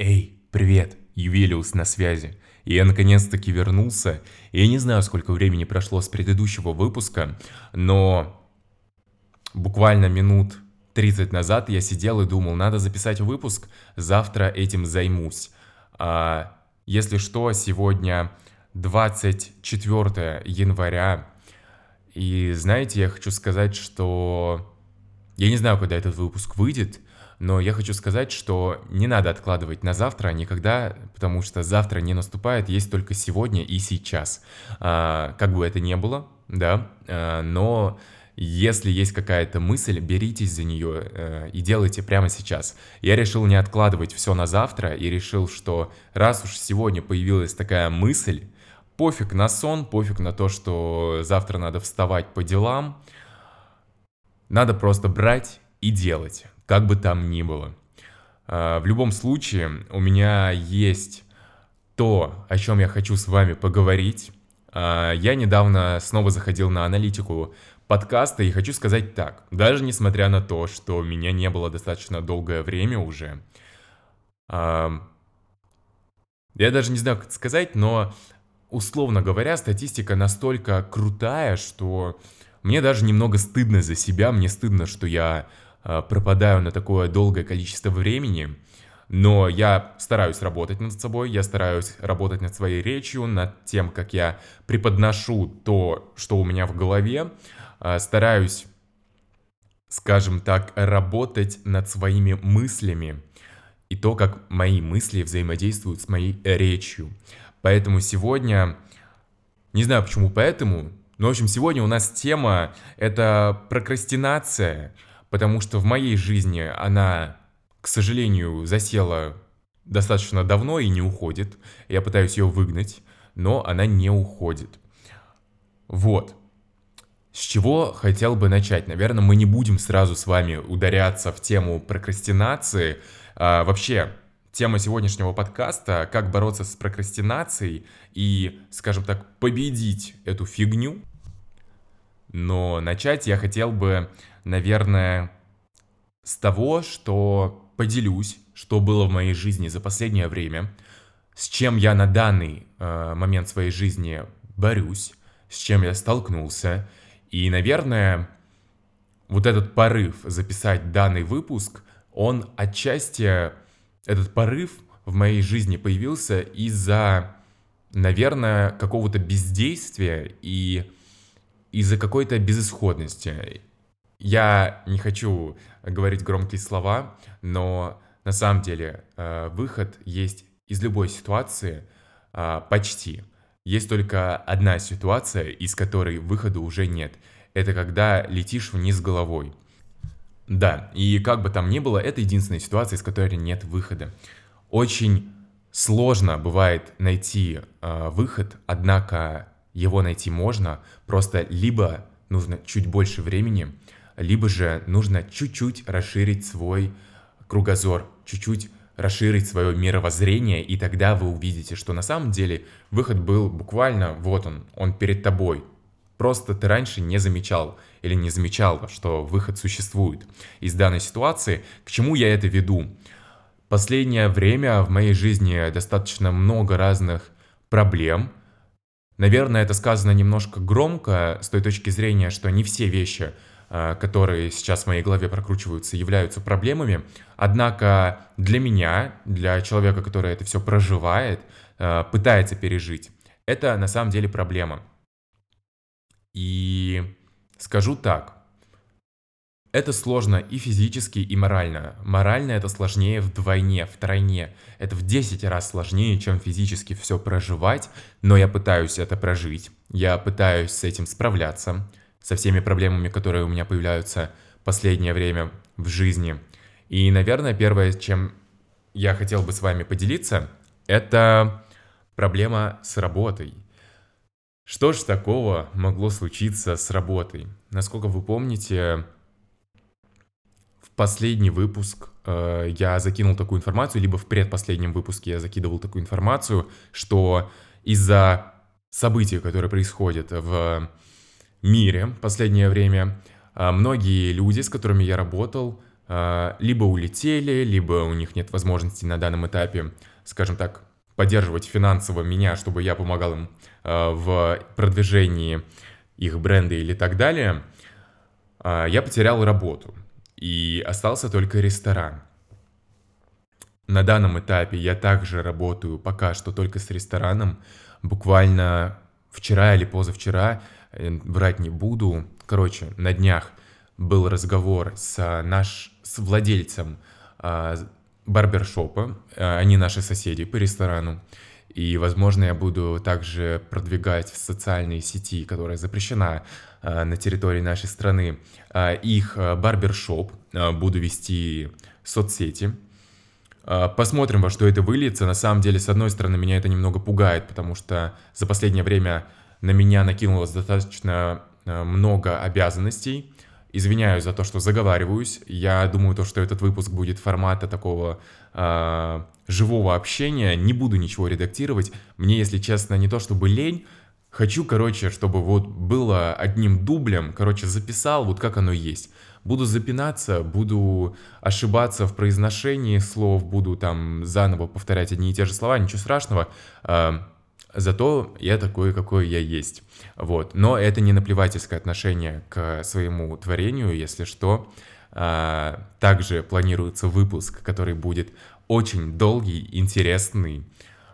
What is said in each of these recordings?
Эй, привет, Ювелиус на связи. Я наконец-таки вернулся. Я не знаю, сколько времени прошло с предыдущего выпуска, но буквально минут 30 назад я сидел и думал, надо записать выпуск, завтра этим займусь. А, если что, сегодня 24 января, и знаете, я хочу сказать, что я не знаю, когда этот выпуск выйдет, но я хочу сказать, что не надо откладывать на завтра никогда, потому что завтра не наступает, есть только сегодня и сейчас. А, как бы это ни было, да, а, но если есть какая-то мысль, беритесь за нее э, и делайте прямо сейчас. Я решил не откладывать все на завтра и решил, что раз уж сегодня появилась такая мысль, пофиг на сон, пофиг на то, что завтра надо вставать по делам, надо просто брать и делать как бы там ни было. А, в любом случае, у меня есть то, о чем я хочу с вами поговорить. А, я недавно снова заходил на аналитику подкаста и хочу сказать так. Даже несмотря на то, что меня не было достаточно долгое время уже, а, я даже не знаю, как сказать, но условно говоря, статистика настолько крутая, что мне даже немного стыдно за себя, мне стыдно, что я пропадаю на такое долгое количество времени, но я стараюсь работать над собой, я стараюсь работать над своей речью, над тем, как я преподношу то, что у меня в голове, э, стараюсь, скажем так, работать над своими мыслями и то, как мои мысли взаимодействуют с моей речью. Поэтому сегодня, не знаю почему поэтому, но в общем сегодня у нас тема это прокрастинация – потому что в моей жизни она, к сожалению, засела достаточно давно и не уходит. Я пытаюсь ее выгнать, но она не уходит. Вот. С чего хотел бы начать? Наверное, мы не будем сразу с вами ударяться в тему прокрастинации. А, вообще, тема сегодняшнего подкаста «Как бороться с прокрастинацией и, скажем так, победить эту фигню». Но начать я хотел бы наверное, с того, что поделюсь, что было в моей жизни за последнее время, с чем я на данный э, момент своей жизни борюсь, с чем я столкнулся. И, наверное, вот этот порыв записать данный выпуск, он отчасти, этот порыв в моей жизни появился из-за, наверное, какого-то бездействия и из-за какой-то безысходности. Я не хочу говорить громкие слова, но на самом деле э, выход есть из любой ситуации э, почти. Есть только одна ситуация, из которой выхода уже нет. Это когда летишь вниз головой. Да, и как бы там ни было, это единственная ситуация, из которой нет выхода. Очень сложно бывает найти э, выход, однако его найти можно, просто либо нужно чуть больше времени, либо же нужно чуть-чуть расширить свой кругозор, чуть-чуть расширить свое мировоззрение, и тогда вы увидите, что на самом деле выход был буквально, вот он, он перед тобой. Просто ты раньше не замечал или не замечал, что выход существует из данной ситуации. К чему я это веду? Последнее время в моей жизни достаточно много разных проблем. Наверное, это сказано немножко громко с той точки зрения, что не все вещи Э, которые сейчас в моей голове прокручиваются, являются проблемами. Однако для меня, для человека, который это все проживает, э, пытается пережить, это на самом деле проблема. И скажу так, это сложно и физически, и морально. Морально это сложнее вдвойне, втройне. Это в 10 раз сложнее, чем физически все проживать, но я пытаюсь это прожить. Я пытаюсь с этим справляться со всеми проблемами, которые у меня появляются последнее время в жизни. И, наверное, первое, чем я хотел бы с вами поделиться, это проблема с работой. Что ж такого могло случиться с работой? Насколько вы помните, в последний выпуск э, я закинул такую информацию, либо в предпоследнем выпуске я закидывал такую информацию, что из-за событий, которые происходят в мире последнее время а, многие люди, с которыми я работал, э, либо улетели, либо у них нет возможности на данном этапе, скажем так, поддерживать финансово меня, чтобы я помогал им э, в продвижении их бренда или так далее, э, я потерял работу и остался только ресторан. На данном этапе я также работаю пока что только с рестораном. Буквально вчера или позавчера, э, врать не буду, короче, на днях был разговор с, наш, с владельцем э, барбершопа, э, они наши соседи по ресторану. И, возможно, я буду также продвигать в социальные сети, которая запрещена на территории нашей страны, э, их э, барбершоп. Э, буду вести соцсети. Э, посмотрим, во что это выльется. На самом деле, с одной стороны, меня это немного пугает, потому что за последнее время на меня накинулось достаточно э, много обязанностей. Извиняюсь за то, что заговариваюсь. Я думаю, то, что этот выпуск будет формата такого э, живого общения. Не буду ничего редактировать. Мне, если честно, не то чтобы лень. Хочу, короче, чтобы вот было одним дублем, короче, записал, вот как оно есть. Буду запинаться, буду ошибаться в произношении слов, буду там заново повторять одни и те же слова, ничего страшного. Э, Зато я такой, какой я есть. Вот. Но это не наплевательское отношение к своему творению, если что. А, также планируется выпуск, который будет очень долгий, интересный.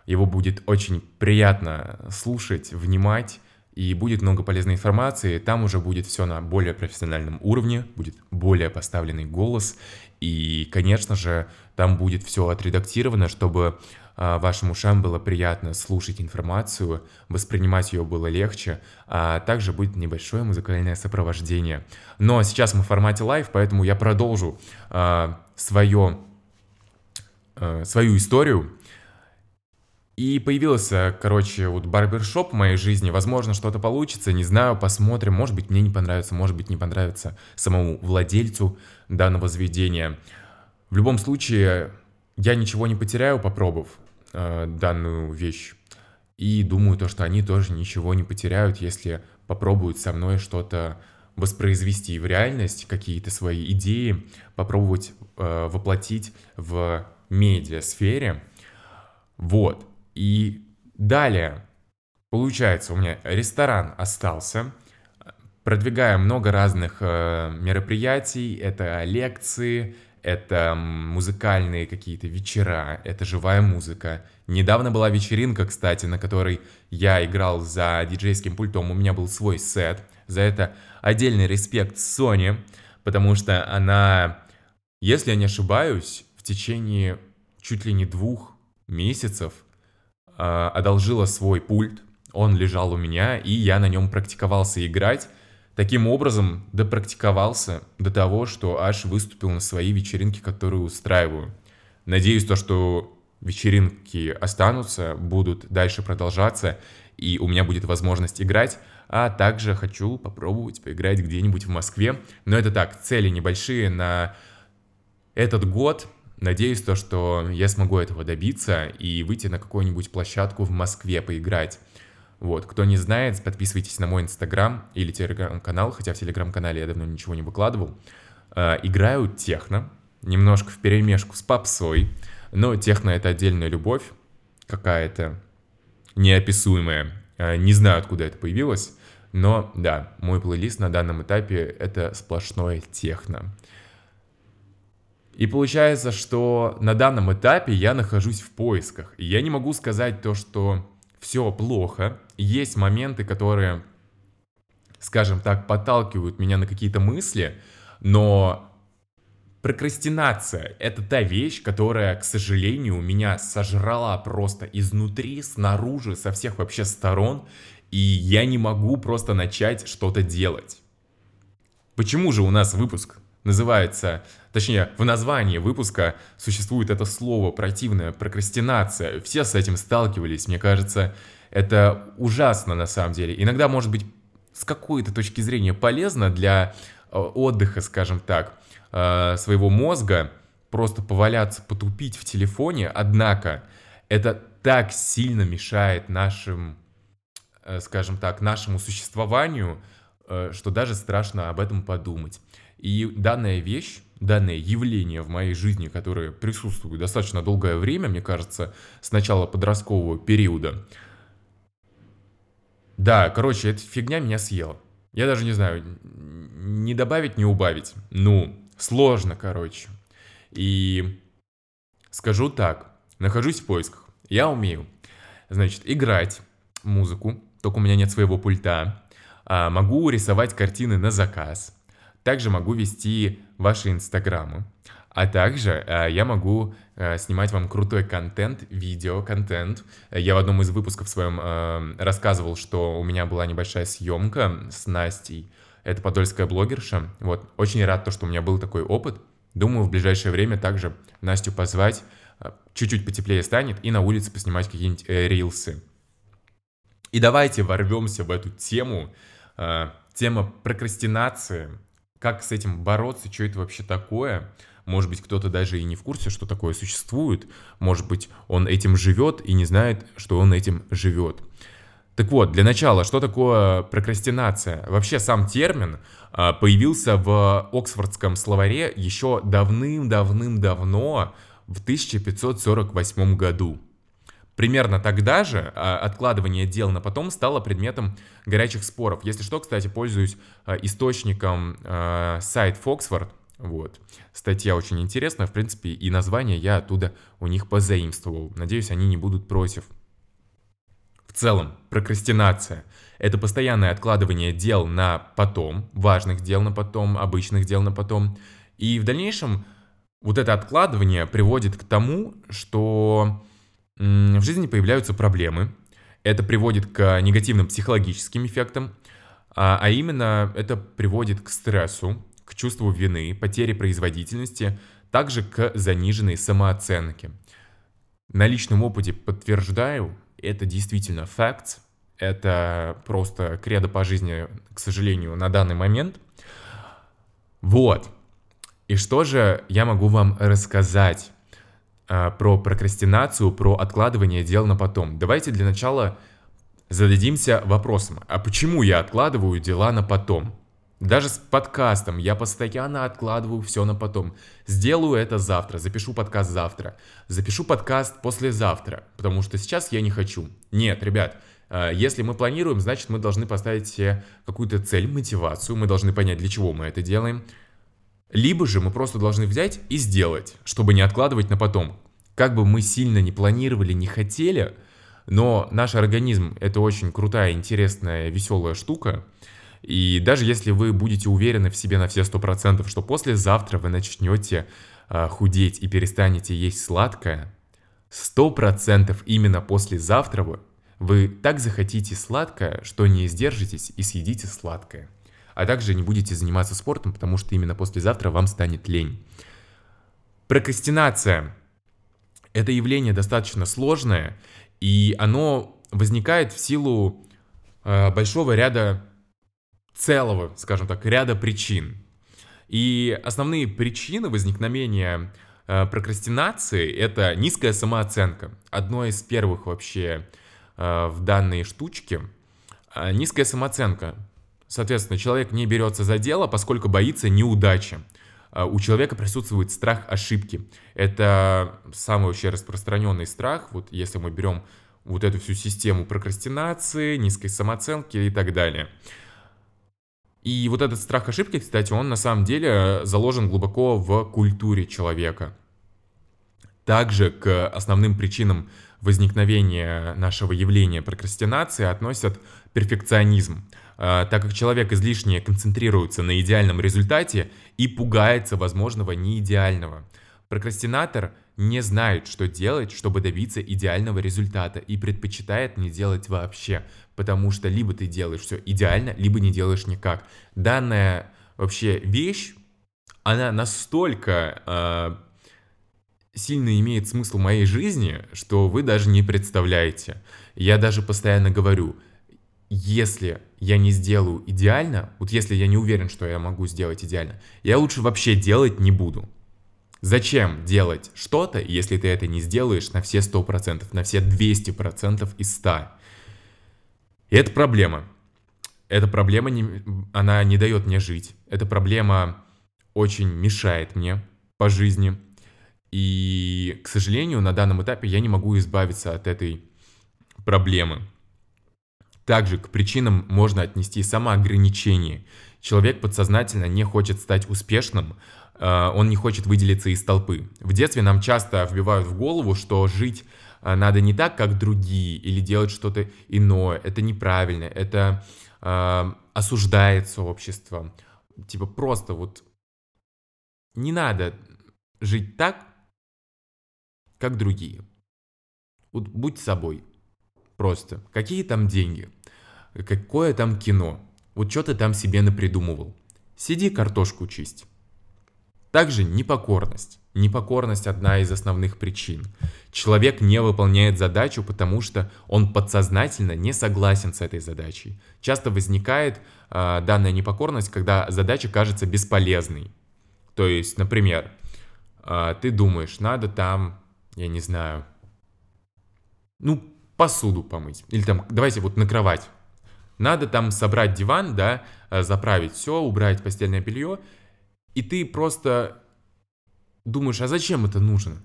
Его будет очень приятно слушать, внимать, и будет много полезной информации. Там уже будет все на более профессиональном уровне, будет более поставленный голос, и, конечно же, там будет все отредактировано, чтобы а, вашим ушам было приятно слушать информацию, воспринимать ее было легче, а также будет небольшое музыкальное сопровождение. Но сейчас мы в формате live, поэтому я продолжу а, свое, а, свою историю. И появился, короче, вот барбершоп в моей жизни. Возможно, что-то получится, не знаю, посмотрим. Может быть, мне не понравится, может быть, не понравится самому владельцу данного заведения. В любом случае, я ничего не потеряю, попробовав э, данную вещь. И думаю, то, что они тоже ничего не потеряют, если попробуют со мной что-то воспроизвести в реальность, какие-то свои идеи, попробовать э, воплотить в медиа-сфере. Вот. И далее, получается, у меня ресторан остался, продвигаю много разных э, мероприятий, это лекции, это музыкальные какие-то вечера, это живая музыка. Недавно была вечеринка, кстати, на которой я играл за диджейским пультом, у меня был свой сет. За это отдельный респект Соне, потому что она, если я не ошибаюсь, в течение чуть ли не двух месяцев одолжила свой пульт. Он лежал у меня, и я на нем практиковался играть. Таким образом, допрактиковался до того, что аж выступил на своей вечеринке, которую устраиваю. Надеюсь, то, что вечеринки останутся, будут дальше продолжаться, и у меня будет возможность играть, а также хочу попробовать поиграть где-нибудь в Москве. Но это так, цели небольшие на этот год. Надеюсь, то, что я смогу этого добиться и выйти на какую-нибудь площадку в Москве поиграть. Вот, кто не знает, подписывайтесь на мой инстаграм или телеграм-канал, хотя в телеграм-канале я давно ничего не выкладывал. Э, играю техно, немножко в перемешку с попсой, но техно это отдельная любовь, какая-то неописуемая. Э, не знаю, откуда это появилось, но да, мой плейлист на данном этапе это сплошное техно. И получается, что на данном этапе я нахожусь в поисках. Я не могу сказать то, что все плохо. Есть моменты, которые, скажем так, подталкивают меня на какие-то мысли, но прокрастинация — это та вещь, которая, к сожалению, меня сожрала просто изнутри, снаружи, со всех вообще сторон, и я не могу просто начать что-то делать. Почему же у нас выпуск называется, точнее, в названии выпуска существует это слово противное, прокрастинация. Все с этим сталкивались, мне кажется, это ужасно на самом деле. Иногда, может быть, с какой-то точки зрения полезно для э, отдыха, скажем так, э, своего мозга, просто поваляться, потупить в телефоне, однако это так сильно мешает нашим, э, скажем так, нашему существованию, что даже страшно об этом подумать. И данная вещь, данное явление в моей жизни, которое присутствует достаточно долгое время, мне кажется, с начала подросткового периода. Да, короче, эта фигня меня съела. Я даже не знаю, не добавить, не убавить. Ну, сложно, короче. И скажу так, нахожусь в поисках. Я умею, значит, играть музыку, только у меня нет своего пульта. А, могу рисовать картины на заказ. Также могу вести ваши инстаграмы. А также э, я могу э, снимать вам крутой контент, видео-контент. Я в одном из выпусков своем э, рассказывал, что у меня была небольшая съемка с Настей. Это подольская блогерша. Вот, очень рад, то, что у меня был такой опыт. Думаю, в ближайшее время также Настю позвать, э, чуть-чуть потеплее станет, и на улице поснимать какие-нибудь э, рилсы. И давайте ворвемся в эту тему. Э, тема прокрастинации. Как с этим бороться, что это вообще такое – может быть, кто-то даже и не в курсе, что такое существует. Может быть, он этим живет и не знает, что он этим живет. Так вот, для начала, что такое прокрастинация? Вообще сам термин а, появился в Оксфордском словаре еще давным-давным-давно, в 1548 году. Примерно тогда же а, откладывание дел на потом стало предметом горячих споров. Если что, кстати, пользуюсь а, источником сайт Foxford, вот. Статья очень интересная, в принципе, и название я оттуда у них позаимствовал. Надеюсь, они не будут против. В целом, прокрастинация – это постоянное откладывание дел на потом, важных дел на потом, обычных дел на потом. И в дальнейшем вот это откладывание приводит к тому, что в жизни появляются проблемы. Это приводит к негативным психологическим эффектам, а, а именно это приводит к стрессу, к чувству вины, потере производительности, также к заниженной самооценке. На личном опыте подтверждаю, это действительно факт, это просто кредо по жизни, к сожалению, на данный момент. Вот. И что же я могу вам рассказать про прокрастинацию, про откладывание дел на потом? Давайте для начала зададимся вопросом, а почему я откладываю дела на потом? Даже с подкастом я постоянно откладываю все на потом. Сделаю это завтра, запишу подкаст завтра, запишу подкаст послезавтра, потому что сейчас я не хочу. Нет, ребят, э, если мы планируем, значит мы должны поставить себе какую-то цель, мотивацию, мы должны понять, для чего мы это делаем. Либо же мы просто должны взять и сделать, чтобы не откладывать на потом. Как бы мы сильно не планировали, не хотели, но наш организм это очень крутая, интересная, веселая штука. И даже если вы будете уверены в себе на все сто процентов, что послезавтра вы начнете э, худеть и перестанете есть сладкое, сто процентов именно послезавтра вы, вы так захотите сладкое, что не сдержитесь и съедите сладкое. А также не будете заниматься спортом, потому что именно послезавтра вам станет лень. Прокрастинация – это явление достаточно сложное, и оно возникает в силу э, большого ряда целого, скажем так, ряда причин. И основные причины возникновения э, прокрастинации — это низкая самооценка. Одно из первых вообще э, в данной штучке э, — низкая самооценка. Соответственно, человек не берется за дело, поскольку боится неудачи. Э, у человека присутствует страх ошибки. Это самый вообще распространенный страх. Вот если мы берем вот эту всю систему прокрастинации, низкой самооценки и так далее — и вот этот страх ошибки, кстати, он на самом деле заложен глубоко в культуре человека. Также к основным причинам возникновения нашего явления прокрастинации относят перфекционизм, а, так как человек излишне концентрируется на идеальном результате и пугается возможного неидеального. Прокрастинатор не знает, что делать, чтобы добиться идеального результата и предпочитает не делать вообще, потому что либо ты делаешь все идеально, либо не делаешь никак. Данная вообще вещь, она настолько э, сильно имеет смысл в моей жизни, что вы даже не представляете. Я даже постоянно говорю, если я не сделаю идеально, вот если я не уверен, что я могу сделать идеально, я лучше вообще делать не буду. Зачем делать что-то, если ты это не сделаешь на все 100%, на все 200% из 100%? И это проблема. Эта проблема, не, она не дает мне жить. Эта проблема очень мешает мне по жизни. И, к сожалению, на данном этапе я не могу избавиться от этой проблемы. Также к причинам можно отнести самоограничение. Человек подсознательно не хочет стать успешным, э, он не хочет выделиться из толпы. В детстве нам часто вбивают в голову, что жить э, надо не так, как другие, или делать что-то иное. Это неправильно, это э, осуждается обществом. Типа просто вот не надо жить так, как другие. Вот будь собой. Просто. Какие там деньги? Какое там кино? Вот что ты там себе напридумывал? Сиди картошку чисть. Также непокорность. Непокорность одна из основных причин. Человек не выполняет задачу, потому что он подсознательно не согласен с этой задачей. Часто возникает э, данная непокорность, когда задача кажется бесполезной. То есть, например, э, ты думаешь, надо там, я не знаю, ну, посуду помыть. Или там, давайте вот на кровать. Надо там собрать диван, да, э, заправить все, убрать постельное белье. И ты просто думаешь, а зачем это нужно?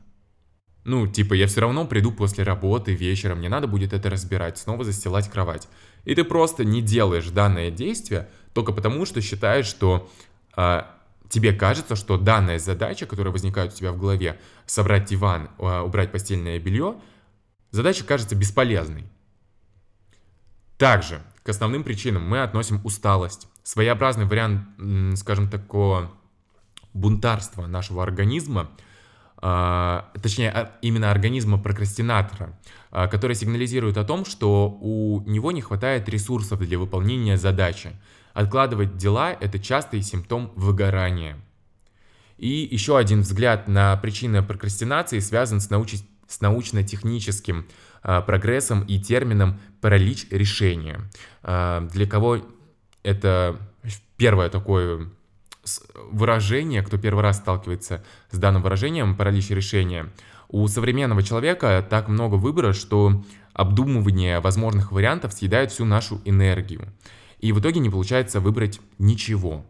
Ну, типа, я все равно приду после работы вечером, мне надо будет это разбирать, снова застилать кровать. И ты просто не делаешь данное действие только потому, что считаешь, что э, тебе кажется, что данная задача, которая возникает у тебя в голове, собрать диван, э, убрать постельное белье, задача кажется бесполезной. Также к основным причинам мы относим усталость. Своеобразный вариант, скажем, такого бунтарства нашего организма, а, точнее, а, именно организма прокрастинатора, а, который сигнализирует о том, что у него не хватает ресурсов для выполнения задачи. Откладывать дела – это частый симптом выгорания. И еще один взгляд на причины прокрастинации связан с научной с научно-техническим э, прогрессом и термином паралич решения. Э, для кого это первое такое выражение, кто первый раз сталкивается с данным выражением паралич решения, у современного человека так много выбора, что обдумывание возможных вариантов съедает всю нашу энергию. И в итоге не получается выбрать ничего.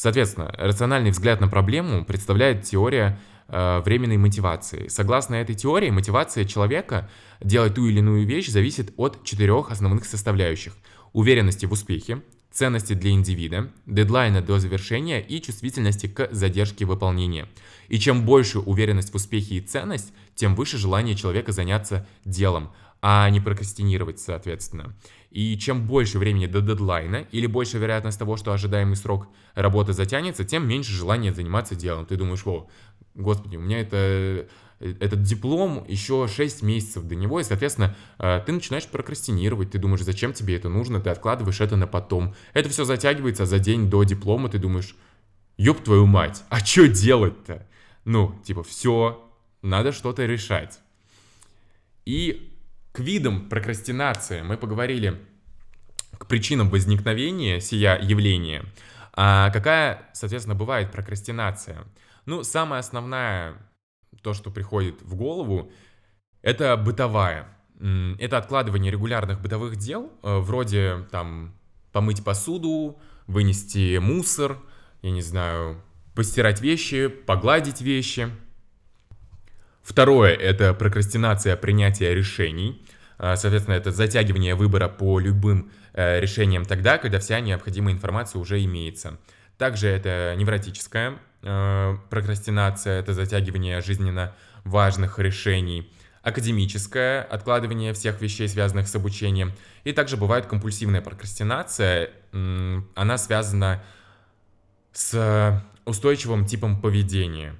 Соответственно, рациональный взгляд на проблему представляет теория Э, временной мотивации. Согласно этой теории, мотивация человека делать ту или иную вещь зависит от четырех основных составляющих. Уверенности в успехе, ценности для индивида, дедлайна до завершения и чувствительности к задержке выполнения. И чем больше уверенность в успехе и ценность, тем выше желание человека заняться делом, а не прокрастинировать, соответственно. И чем больше времени до дедлайна или больше вероятность того, что ожидаемый срок работы затянется, тем меньше желания заниматься делом. Ты думаешь, о, господи, у меня это, этот диплом еще 6 месяцев до него, и, соответственно, э, ты начинаешь прокрастинировать, ты думаешь, зачем тебе это нужно, ты откладываешь это на потом. Это все затягивается за день до диплома, ты думаешь, ёб твою мать, а что делать-то? Ну, типа, все, надо что-то решать. И к видам прокрастинации мы поговорили к причинам возникновения сия явления. А какая, соответственно, бывает прокрастинация? Ну, самая основная, то, что приходит в голову, это бытовая. Это откладывание регулярных бытовых дел, э, вроде там помыть посуду, вынести мусор, я не знаю, постирать вещи, погладить вещи – Второе – это прокрастинация принятия решений. А, соответственно, это затягивание выбора по любым э, решениям тогда, когда вся необходимая информация уже имеется. Также это невротическая э, прокрастинация, это затягивание жизненно важных решений. Академическое откладывание всех вещей, связанных с обучением. И также бывает компульсивная прокрастинация. Она связана с устойчивым типом поведения –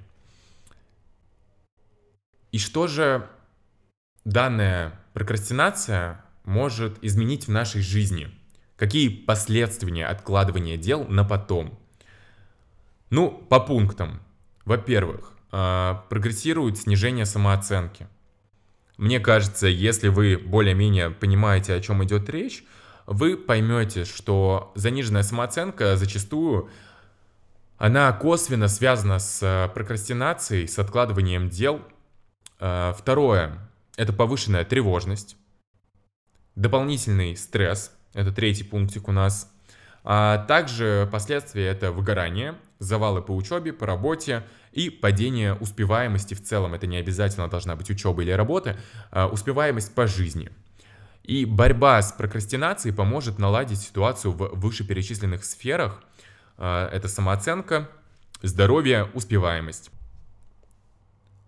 и что же данная прокрастинация может изменить в нашей жизни? Какие последствия откладывания дел на потом? Ну, по пунктам. Во-первых, а, прогрессирует снижение самооценки. Мне кажется, если вы более-менее понимаете, о чем идет речь, вы поймете, что заниженная самооценка зачастую она косвенно связана с прокрастинацией, с откладыванием дел Э, второе – это повышенная тревожность. Дополнительный стресс – это третий пунктик у нас. А также последствия – это выгорание, завалы по учебе, по работе и падение успеваемости в целом. Это не обязательно должна быть учеба или работа, а успеваемость по жизни. И борьба с прокрастинацией поможет наладить ситуацию в вышеперечисленных сферах. А, это самооценка, здоровье, успеваемость.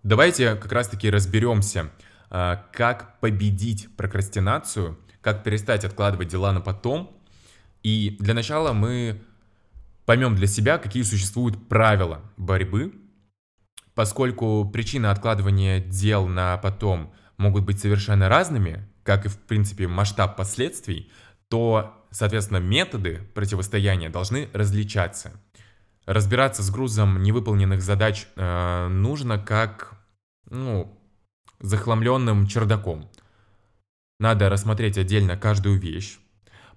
Давайте как раз-таки разберемся, а, как победить прокрастинацию, как перестать откладывать дела на потом. И для начала мы поймем для себя, какие существуют правила борьбы, поскольку причины откладывания дел на потом могут быть совершенно разными, как и, в принципе, масштаб последствий, то, соответственно, методы противостояния должны различаться. Разбираться с грузом невыполненных задач э, нужно как, ну, захламленным чердаком. Надо рассмотреть отдельно каждую вещь,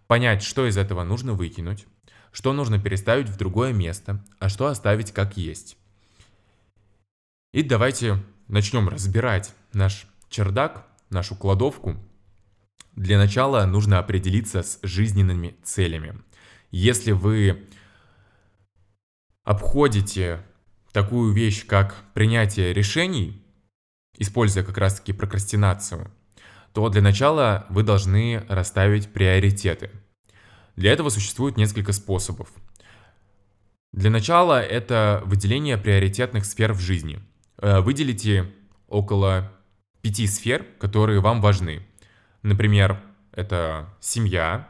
понять, что из этого нужно выкинуть, что нужно переставить в другое место, а что оставить как есть. И давайте начнем разбирать наш чердак, нашу кладовку. Для начала нужно определиться с жизненными целями. Если вы обходите такую вещь, как принятие решений, используя как раз-таки прокрастинацию, то для начала вы должны расставить приоритеты – для этого существует несколько способов. Для начала это выделение приоритетных сфер в жизни. Э, выделите около пяти сфер, которые вам важны. Например, это семья,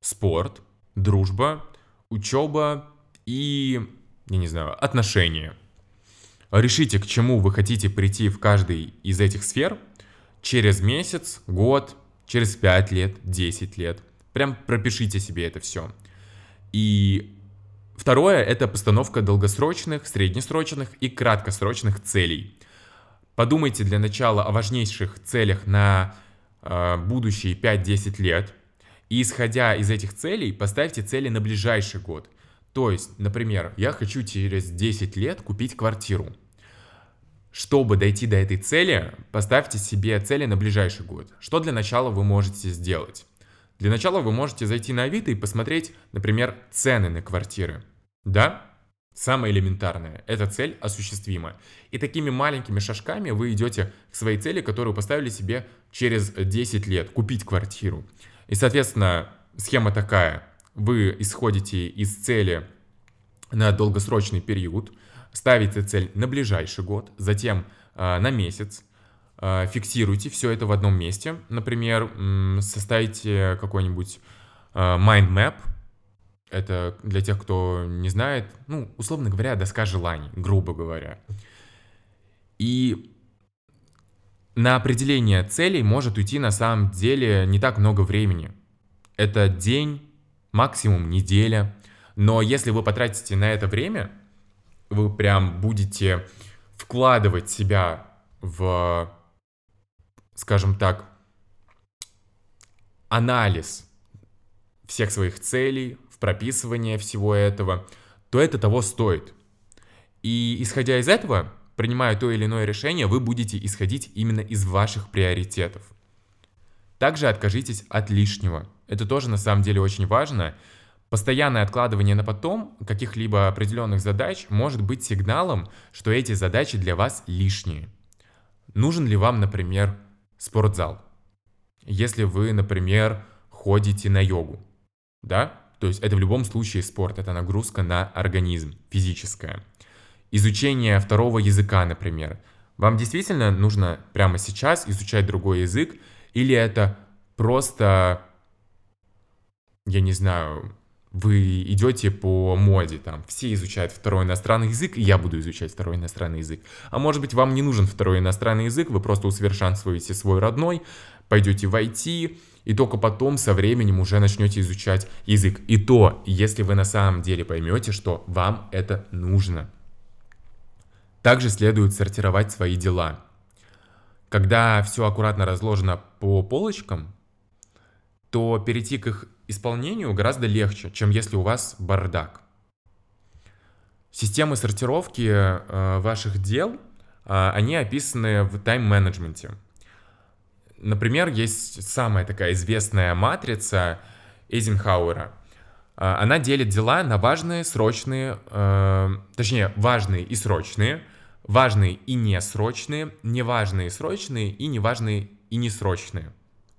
спорт, дружба, учеба и, я не знаю, отношения. Решите, к чему вы хотите прийти в каждой из этих сфер через месяц, год, через 5 лет, 10 лет – Прям пропишите себе это все. И второе — это постановка долгосрочных, среднесрочных и краткосрочных целей. Подумайте для начала о важнейших целях на э, будущие 5-10 лет. И исходя из этих целей, поставьте цели на ближайший год. То есть, например, я хочу через 10 лет купить квартиру. Чтобы дойти до этой цели, поставьте себе цели на ближайший год. Что для начала вы можете сделать? Для начала вы можете зайти на Авито и посмотреть, например, цены на квартиры. Да? Самое элементарное. Эта цель осуществима. И такими маленькими шажками вы идете к своей цели, которую поставили себе через 10 лет. Купить квартиру. И, соответственно, схема такая. Вы исходите из цели на долгосрочный период, ставите цель на ближайший год, затем э, на месяц, а, фиксируйте все это в одном месте. Например, составите какой-нибудь а, mind map. Это для тех, кто не знает, ну, условно говоря, доска желаний, грубо говоря. И на определение целей может уйти на самом деле не так много времени. Это день, максимум неделя. Но если вы потратите на это время, вы прям будете вкладывать себя в скажем так, анализ всех своих целей, в прописывание всего этого, то это того стоит. И исходя из этого, принимая то или иное решение, вы будете исходить именно из ваших приоритетов. Также откажитесь от лишнего. Это тоже на самом деле очень важно. Постоянное откладывание на потом каких-либо определенных задач может быть сигналом, что эти задачи для вас лишние. Нужен ли вам, например, спортзал. Если вы, например, ходите на йогу, да, то есть это в любом случае спорт, это нагрузка на организм, физическая. Изучение второго языка, например. Вам действительно нужно прямо сейчас изучать другой язык, или это просто, я не знаю, вы идете по моде, там, все изучают второй иностранный язык, и я буду изучать второй иностранный язык. А может быть, вам не нужен второй иностранный язык, вы просто усовершенствуете свой родной, пойдете в IT, и только потом со временем уже начнете изучать язык. И то, если вы на самом деле поймете, что вам это нужно. Также следует сортировать свои дела. Когда все аккуратно разложено по полочкам, то перейти к их исполнению гораздо легче, чем если у вас бардак. Системы сортировки э, ваших дел, э, они описаны в тайм-менеджменте. Например, есть самая такая известная матрица Эйзенхауэра. а, она делит дела на важные, срочные, э, точнее, важные и срочные, важные и несрочные, неважные и срочные и неважные и несрочные.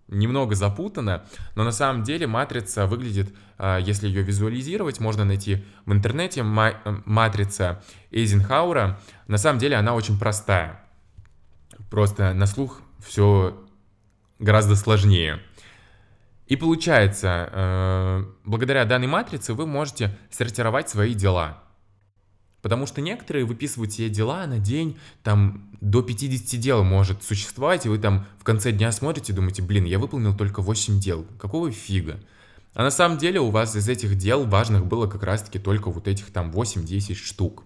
Немного запутано, но на самом деле матрица выглядит, а, если ее визуализировать, можно найти в интернете матрица Эйзенхауэра. На самом деле она очень простая. Просто на слух все гораздо сложнее. И получается, э, благодаря данной матрице вы можете сортировать свои дела. Потому что некоторые выписывают себе дела на день, там до 50 дел может существовать, и вы там в конце дня смотрите и думаете, блин, я выполнил только 8 дел, какого фига? А на самом деле у вас из этих дел важных было как раз-таки только вот этих там 8-10 штук.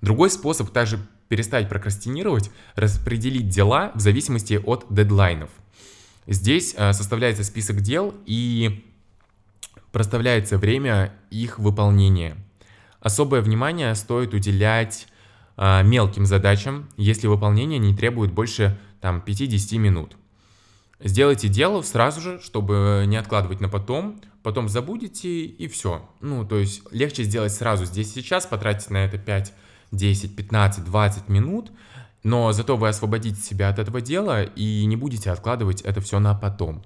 Другой способ также перестать прокрастинировать, распределить дела в зависимости от дедлайнов – Здесь э, составляется список дел и проставляется время их выполнения. Особое внимание стоит уделять мелким задачам, если выполнение не требует больше там, 5-10 минут. Сделайте дело сразу же, чтобы не откладывать на потом, потом забудете и все. Ну, то есть легче сделать сразу здесь сейчас, потратить на это 5, 10, 15, 20 минут, но зато вы освободите себя от этого дела и не будете откладывать это все на потом.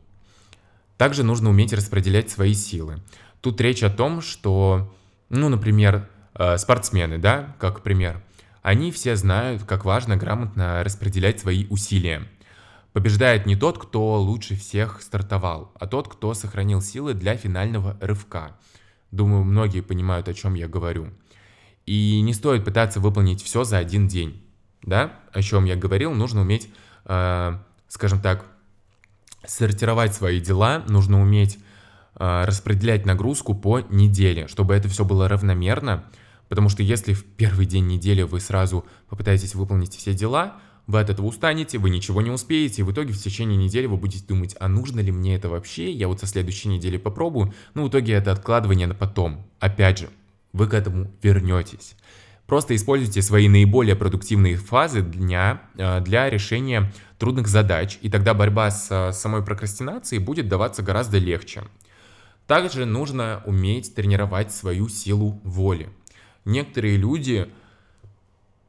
Также нужно уметь распределять свои силы. Тут речь о том, что, ну, например, э, спортсмены, да, как пример, они все знают, как важно грамотно распределять свои усилия. Побеждает не тот, кто лучше всех стартовал, а тот, кто сохранил силы для финального рывка. Думаю, многие понимают, о чем я говорю. И не стоит пытаться выполнить все за один день да, о чем я говорил, нужно уметь, э, скажем так, сортировать свои дела, нужно уметь э, распределять нагрузку по неделе, чтобы это все было равномерно, потому что если в первый день недели вы сразу попытаетесь выполнить все дела, вы от этого устанете, вы ничего не успеете, и в итоге в течение недели вы будете думать, а нужно ли мне это вообще, я вот со следующей недели попробую, ну в итоге это откладывание на потом. Опять же, вы к этому вернетесь. Просто используйте свои наиболее продуктивные фазы дня э, для решения трудных задач, и тогда борьба с э, самой прокрастинацией будет даваться гораздо легче. Также нужно уметь тренировать свою силу воли. Некоторые люди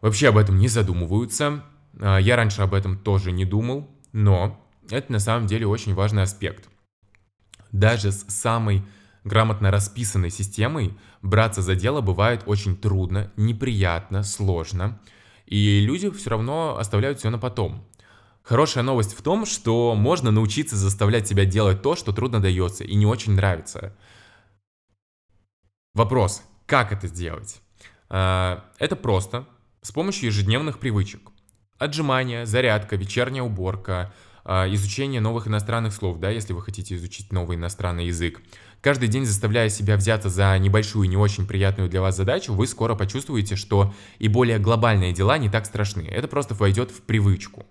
вообще об этом не задумываются. Э, я раньше об этом тоже не думал, но это на самом деле очень важный аспект. Даже с самой грамотно расписанной системой браться за дело бывает очень трудно, неприятно, сложно, и люди все равно оставляют все на потом. Хорошая новость в том, что можно научиться заставлять себя делать то, что трудно дается и не очень нравится. Вопрос, как это сделать? А, это просто, с помощью ежедневных привычек. Отжимания, зарядка, вечерняя уборка, а, изучение новых иностранных слов, да, если вы хотите изучить новый иностранный язык. Каждый день заставляя себя взяться за небольшую, не очень приятную для вас задачу, вы скоро почувствуете, что и более глобальные дела не так страшны. Это просто войдет в привычку.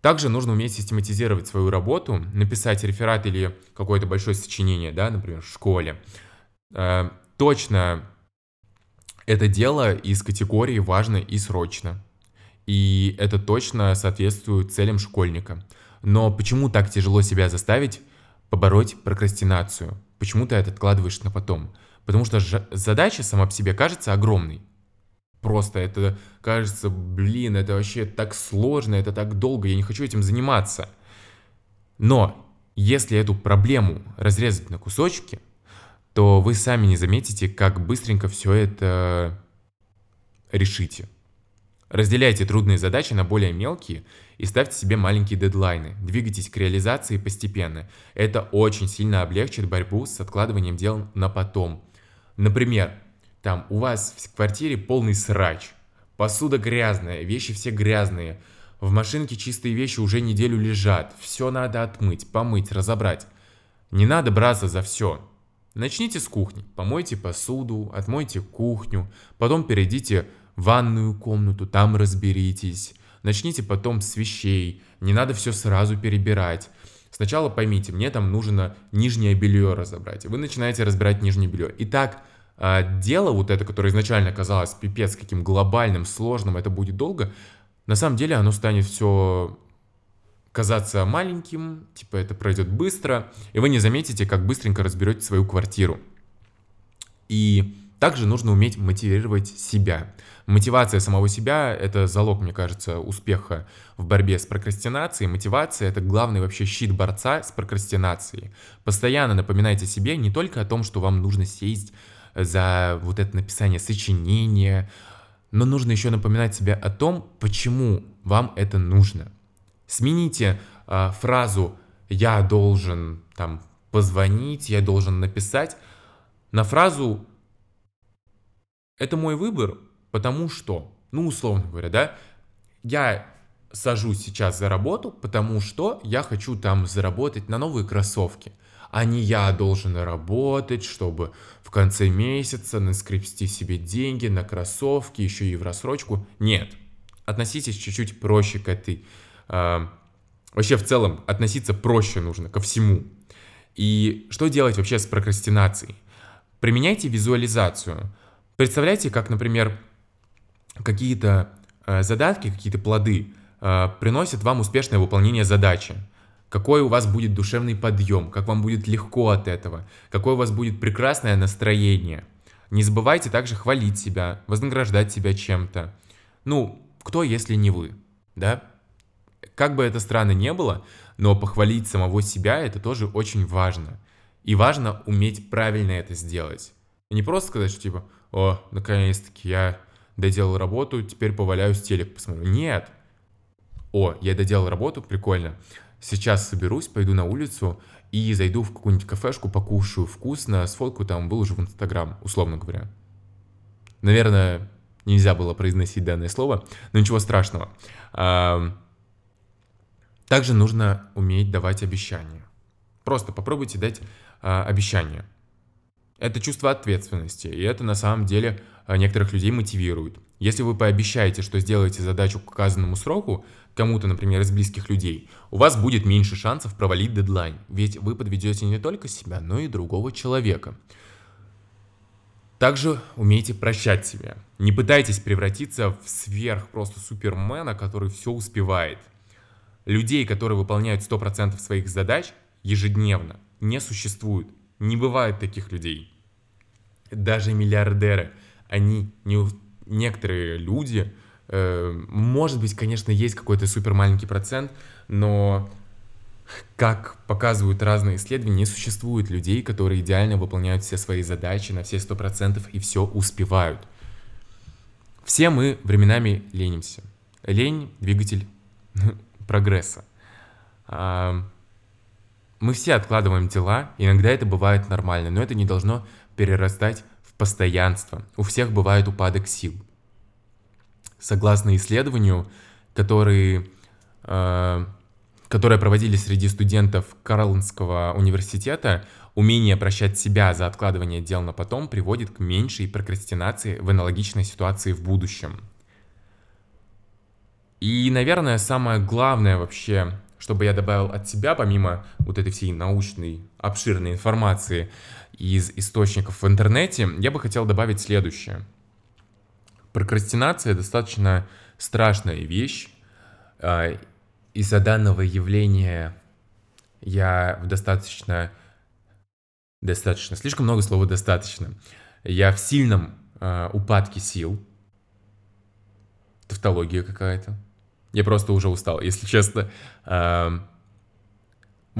Также нужно уметь систематизировать свою работу, написать реферат или какое-то большое сочинение, да, например, в школе. Э, точно это дело из категории важно и срочно и это точно соответствует целям школьника. Но почему так тяжело себя заставить побороть прокрастинацию? Почему ты это откладываешь на потом? Потому что задача сама по себе кажется огромной. Просто это кажется, блин, это вообще так сложно, это так долго, я не хочу этим заниматься. Но если эту проблему разрезать на кусочки, то вы сами не заметите, как быстренько все это решите. Разделяйте трудные задачи на более мелкие и ставьте себе маленькие дедлайны. Двигайтесь к реализации постепенно. Это очень сильно облегчит борьбу с откладыванием дел на потом. Например, там у вас в квартире полный срач, посуда грязная, вещи все грязные, в машинке чистые вещи уже неделю лежат, все надо отмыть, помыть, разобрать. Не надо браться за все. Начните с кухни, помойте посуду, отмойте кухню, потом перейдите ванную комнату, там разберитесь. Начните потом с вещей, не надо все сразу перебирать. Сначала поймите, мне там нужно нижнее белье разобрать. Вы начинаете разбирать нижнее белье. И так а, дело вот это, которое изначально казалось пипец каким глобальным, сложным, это будет долго, на самом деле оно станет все казаться маленьким, типа это пройдет быстро, и вы не заметите, как быстренько разберете свою квартиру. И также нужно уметь мотивировать себя. Мотивация самого себя — это залог, мне кажется, успеха в борьбе с прокрастинацией. Мотивация — это главный вообще щит борца с прокрастинацией. Постоянно напоминайте себе не только о том, что вам нужно сесть за вот это написание сочинения, но нужно еще напоминать себе о том, почему вам это нужно. Смените э, фразу «я должен там позвонить», «я должен написать» на фразу «это мой выбор, потому что», ну, условно говоря, да, я сажусь сейчас за работу, потому что я хочу там заработать на новые кроссовки, а не я должен работать, чтобы в конце месяца наскребсти себе деньги на кроссовки, еще и в рассрочку. Нет, относитесь чуть-чуть проще к этой... Э, вообще в целом относиться проще нужно ко всему. И что делать вообще с прокрастинацией? Применяйте визуализацию. Представляйте, как, например, какие-то э, задатки, какие-то плоды э, приносят вам успешное выполнение задачи. Какой у вас будет душевный подъем, как вам будет легко от этого, какое у вас будет прекрасное настроение. Не забывайте также хвалить себя, вознаграждать себя чем-то. Ну, кто, если не вы, да? Как бы это странно не было, но похвалить самого себя это тоже очень важно. И важно уметь правильно это сделать. И не просто сказать, что типа, о, наконец-таки я доделал работу, теперь поваляюсь, телек посмотрю. Нет. О, я доделал работу, прикольно. Сейчас соберусь, пойду на улицу и зайду в какую-нибудь кафешку, покушаю вкусно, сфоткаю там, выложу в Инстаграм, условно говоря. Наверное, нельзя было произносить данное слово, но ничего страшного. Также нужно уметь давать обещания. Просто попробуйте дать а, обещание. Это чувство ответственности, и это на самом деле а, некоторых людей мотивирует. Если вы пообещаете, что сделаете задачу к указанному сроку, кому-то, например, из близких людей, у вас будет меньше шансов провалить дедлайн, ведь вы подведете не только себя, но и другого человека. Также умейте прощать себя. Не пытайтесь превратиться в сверх просто супермена, который все успевает. Людей, которые выполняют 100% своих задач ежедневно, не существует. Не бывает таких людей. Даже миллиардеры, они не... Некоторые люди, э, может быть, конечно, есть какой-то супер маленький процент, но как показывают разные исследования, не существует людей, которые идеально выполняют все свои задачи на все 100% и все успевают. Все мы временами ленимся. Лень – двигатель прогресса. Мы все откладываем дела, иногда это бывает нормально, но это не должно перерастать в постоянство. У всех бывает упадок сил. Согласно исследованию, который, э, которое проводили среди студентов Карлонского университета, умение прощать себя за откладывание дел на потом приводит к меньшей прокрастинации в аналогичной ситуации в будущем. И, наверное, самое главное вообще чтобы я добавил от себя, помимо вот этой всей научной, обширной информации из источников в интернете, я бы хотел добавить следующее. Прокрастинация достаточно страшная вещь. А, из-за данного явления я в достаточно... Достаточно. Слишком много слова «достаточно». Я в сильном э, упадке сил. Тавтология какая-то. Я просто уже устал, если честно. В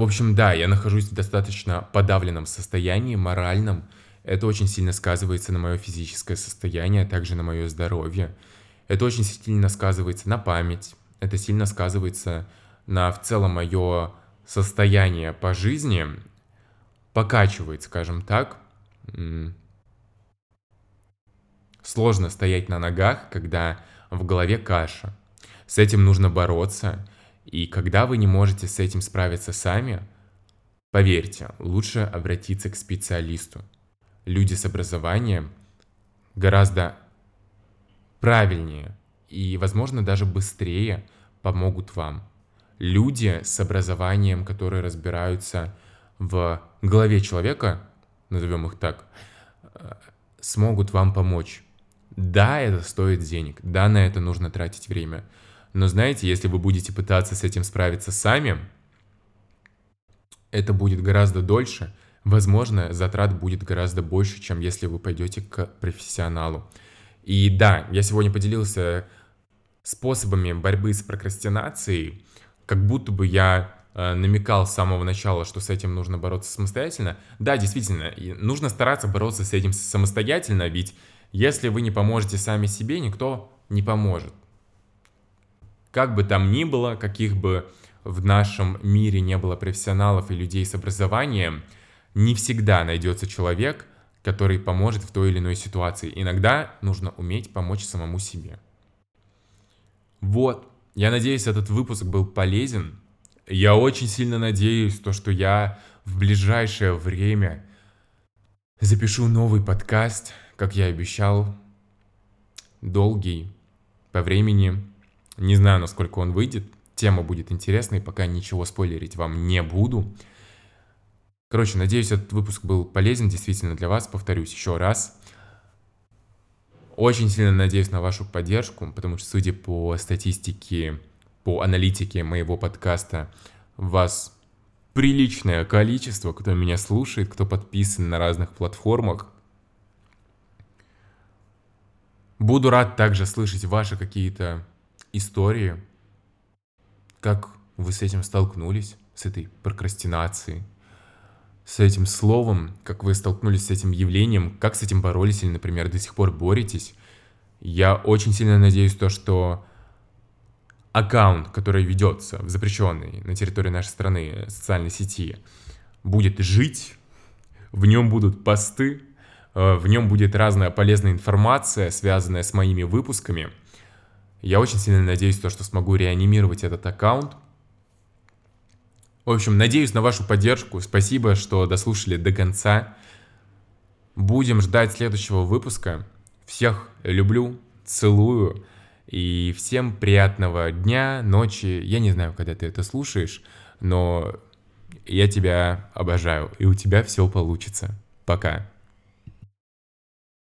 общем, да, я нахожусь в достаточно подавленном состоянии, моральном. Это очень сильно сказывается на мое физическое состояние, а также на мое здоровье. Это очень сильно сказывается на память. Это сильно сказывается на в целом мое состояние по жизни. Покачивает, скажем так. Сложно стоять на ногах, когда в голове каша. С этим нужно бороться, и когда вы не можете с этим справиться сами, поверьте, лучше обратиться к специалисту. Люди с образованием гораздо правильнее и, возможно, даже быстрее помогут вам. Люди с образованием, которые разбираются в голове человека, назовем их так, э, смогут вам помочь. Да, это стоит денег, да, на это нужно тратить время, Но знаете, если вы будете пытаться с этим справиться сами, это будет гораздо дольше, возможно, затрат будет гораздо больше, чем если вы пойдете к профессионалу. И да, я сегодня поделился способами борьбы с прокрастинацией, как будто бы я э, намекал с самого начала, что с этим нужно бороться самостоятельно. Да, действительно, нужно стараться бороться с этим самостоятельно, ведь если вы не поможете сами себе, никто не поможет. Как бы там ни было, каких бы в нашем мире не было профессионалов и людей с образованием, не всегда найдется человек, который поможет в той или иной ситуации. Иногда нужно уметь помочь самому себе. Вот, я надеюсь, этот выпуск был полезен. Я очень сильно надеюсь, то, что я в ближайшее время запишу новый подкаст, как я обещал, долгий по времени. Не знаю, насколько он выйдет. Тема будет интересной, пока ничего спойлерить вам не буду. Короче, надеюсь, этот выпуск был полезен действительно для вас. Повторюсь еще раз. Очень сильно надеюсь на вашу поддержку, потому что, судя по статистике, по аналитике моего подкаста, вас приличное количество, кто меня слушает, кто подписан на разных платформах. Буду рад также слышать ваши какие-то истории, как вы с этим столкнулись, с этой прокрастинацией, с этим словом, как вы столкнулись с этим явлением, как с этим боролись или, например, до сих пор боретесь. Я очень сильно надеюсь то, что аккаунт, который ведется в запрещенной на территории нашей страны социальной сети, будет жить, в нем будут посты, э, в нем будет разная полезная информация, связанная с моими выпусками. Я очень сильно надеюсь, то, что смогу реанимировать этот аккаунт, в общем, надеюсь на вашу поддержку. Спасибо, что дослушали до конца. Будем ждать следующего выпуска. Всех люблю, целую. И всем приятного дня, ночи. Я не знаю, когда ты это слушаешь, но я тебя обожаю. И у тебя все получится. Пока.